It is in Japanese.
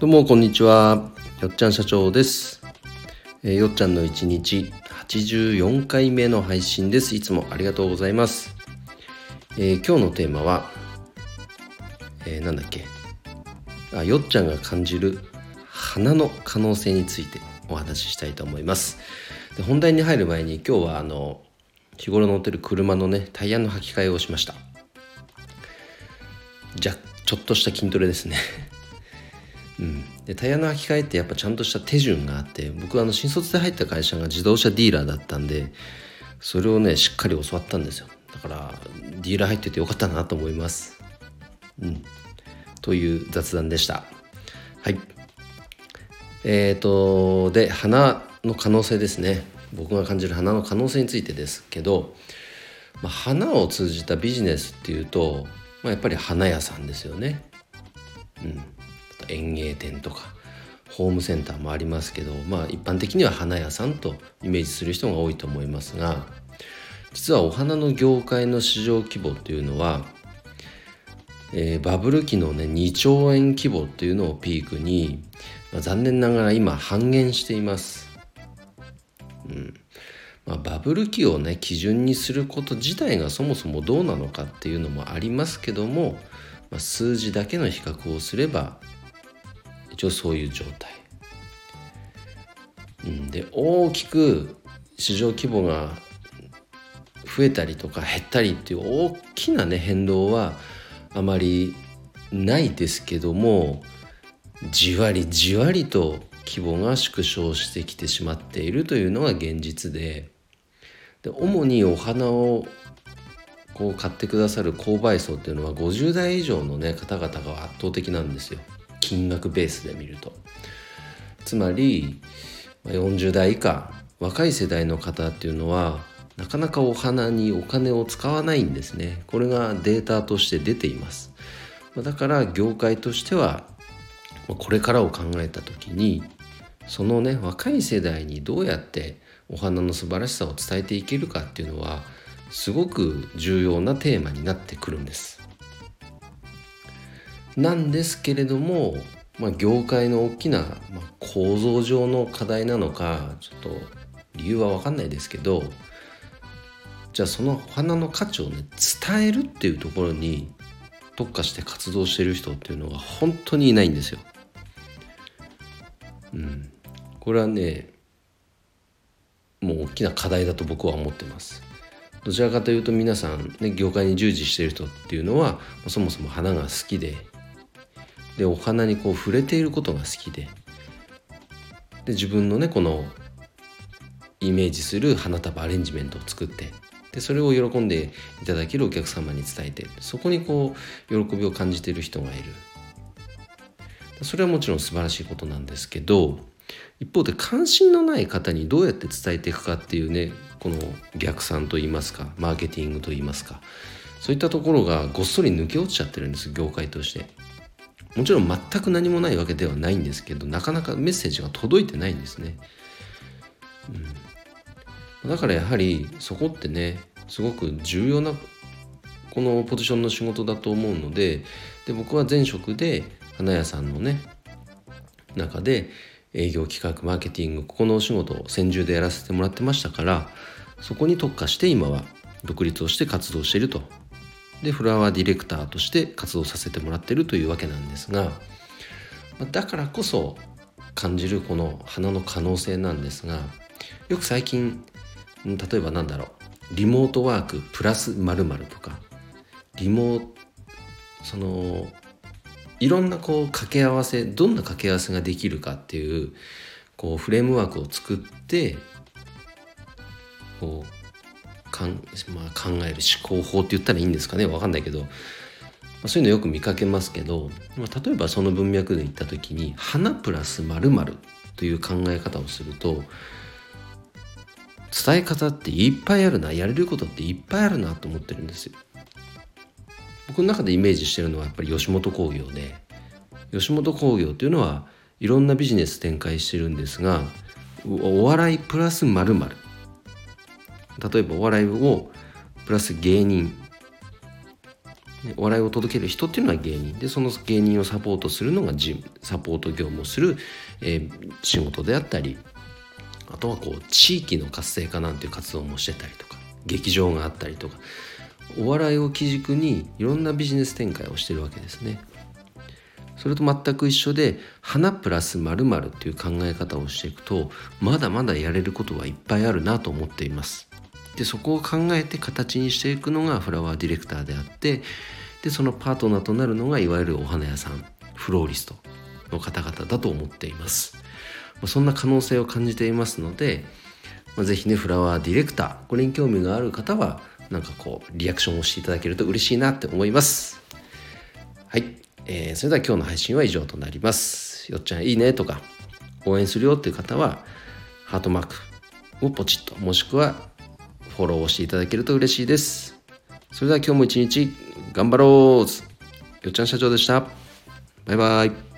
どうもこんにちは。よっちゃん社長です、えーよっちゃんの一日84回目の配信です。いつもありがとうございます、えー今日のテーマは、えーなんだっけ。あよっちゃんが感じる花の可能性についてお話ししたいと思います。で本題に入る前に今日はあの日頃乗ってる車のねタイヤの履き替えをしました。じゃちょっとした筋トレですね。うん、でタイヤの履き替えってやっぱちゃんとした手順があって僕はあの新卒で入った会社が自動車ディーラーだったんでそれをねしっかり教わったんですよ。だからディーラー入っててよかったなと思います。うん。という雑談でした。はい。えーとで花の可能性ですね。僕が感じる花の可能性についてですけど、まあ、花を通じたビジネスっていうと、まあ、やっぱり花屋さんですよね。うん。園芸店とかホームセンターもありますけどまあ一般的には花屋さんとイメージする人が多いと思いますが実はお花の業界の市場規模っていうのは、えーバブル期のね2兆円規模っていうのをピークに、まあ残念ながら今半減しています。うんまあ、バブル期をね基準にすること自体がそもそもどうなのかっていうのもありますけども、まあ、数字だけの比較をすれば一応そういう状態。うん、で大きく市場規模が増えたりとか減ったりっていう大きなね変動はあまりないですけどもじわりじわりと規模が縮小してきてしまっているというのが現実でで主にお花をこう買ってくださる購買層っていうのは50代以上の、ね、方々が圧倒的なんですよ金額ベースで見ると。つまり40代以下若い世代の方っていうのはなかなかお花にお金を使わないんですね。これがデータとして出ています。だから業界としてはこれからを考えた時にそのね若い世代にどうやってお花の素晴らしさを伝えていけるかっていうのはすごく重要なテーマになってくるんです。なんですけれども、まあ、業界の大きな、まあ、構造上の課題なのかちょっと理由は分かんないですけどじゃあそのお花の価値をね伝えるっていうところに特化して活動してる人っていうのが本当にいないんですよ。うん、これはねもう大きな課題だと僕は思ってます。どちらかというと皆さん、ね、業界に従事している人っていうのはそもそも花が好きででお花にこう触れていることが好きで。で自分のねこのイメージする花束アレンジメントを作って。でそれを喜んでいただけるお客様に伝えて。そこにこう喜びを感じている人がいる。それはもちろん素晴らしいことなんですけど一方で関心のない方にどうやって伝えていくかっていうねこの逆算といいますかマーケティングといいますかそういったところがごっそり抜け落ちちゃってるんです業界として。もちろん全く何もないわけではないんですけどなかなかメッセージが届いてないんですね、うん、だからやはりそこってねすごく重要なこのポジションの仕事だと思うのでで僕は前職で花屋さんのね中で営業企画マーケティングここのお仕事を専従でやらせてもらってましたからそこに特化して今は独立をして活動していると。でフラワーディレクターとして活動させてもらってるというわけなんですがだからこそ感じるこの花の可能性なんですがよく最近例えばなんだろうリモートワークプラス〇〇とかリモーそのいろんなこう掛け合わせどんな掛け合わせができるかっていうこうフレームワークを作ってこうかん、まあ、考える思考法って言ったらいいんですかねわかんないけど、まあ、そういうのよく見かけますけど、まあ、例えばその文脈で言った時に「花プラス〇〇という考え方をすると伝え方っていっぱいあるなやれることっていっぱいあるなと思ってるんですよ。僕の中でイメージしてるのはやっぱり吉本興業で吉本興業っていうのはいろんなビジネス展開してるんですがお笑いプラス〇〇例えばお笑いをプラス芸人。お笑いを届ける人っていうのは芸人。でその芸人をサポートするのがジムサポート業務をする、えー、仕事であったり。あとはこう地域の活性化なんていう活動もしてたりとか。劇場があったりとか。お笑いを基軸にいろんなビジネス展開をしてるわけですね。それと全く一緒で花プラス〇〇っていう考え方をしていくとまだまだやれることはいっぱいあるなと思っています。でそこを考えて形にしていくのがフラワーディレクターであってでそのパートナーとなるのがいわゆるお花屋さんフローリストの方々だと思っています。そんな可能性を感じていますので、まあ、ぜひねフラワーディレクターこれに興味がある方はなんかこうリアクションをしていただけると嬉しいなって思います。はい、えー、それでは今日の配信は以上となります。よっちゃんいいねとか応援するよっていう方はハートマークをポチッともしくはフォローをしていただけると嬉しいです。それでは今日も一日頑張ろう。よっちゃん社長でした。バイバイ。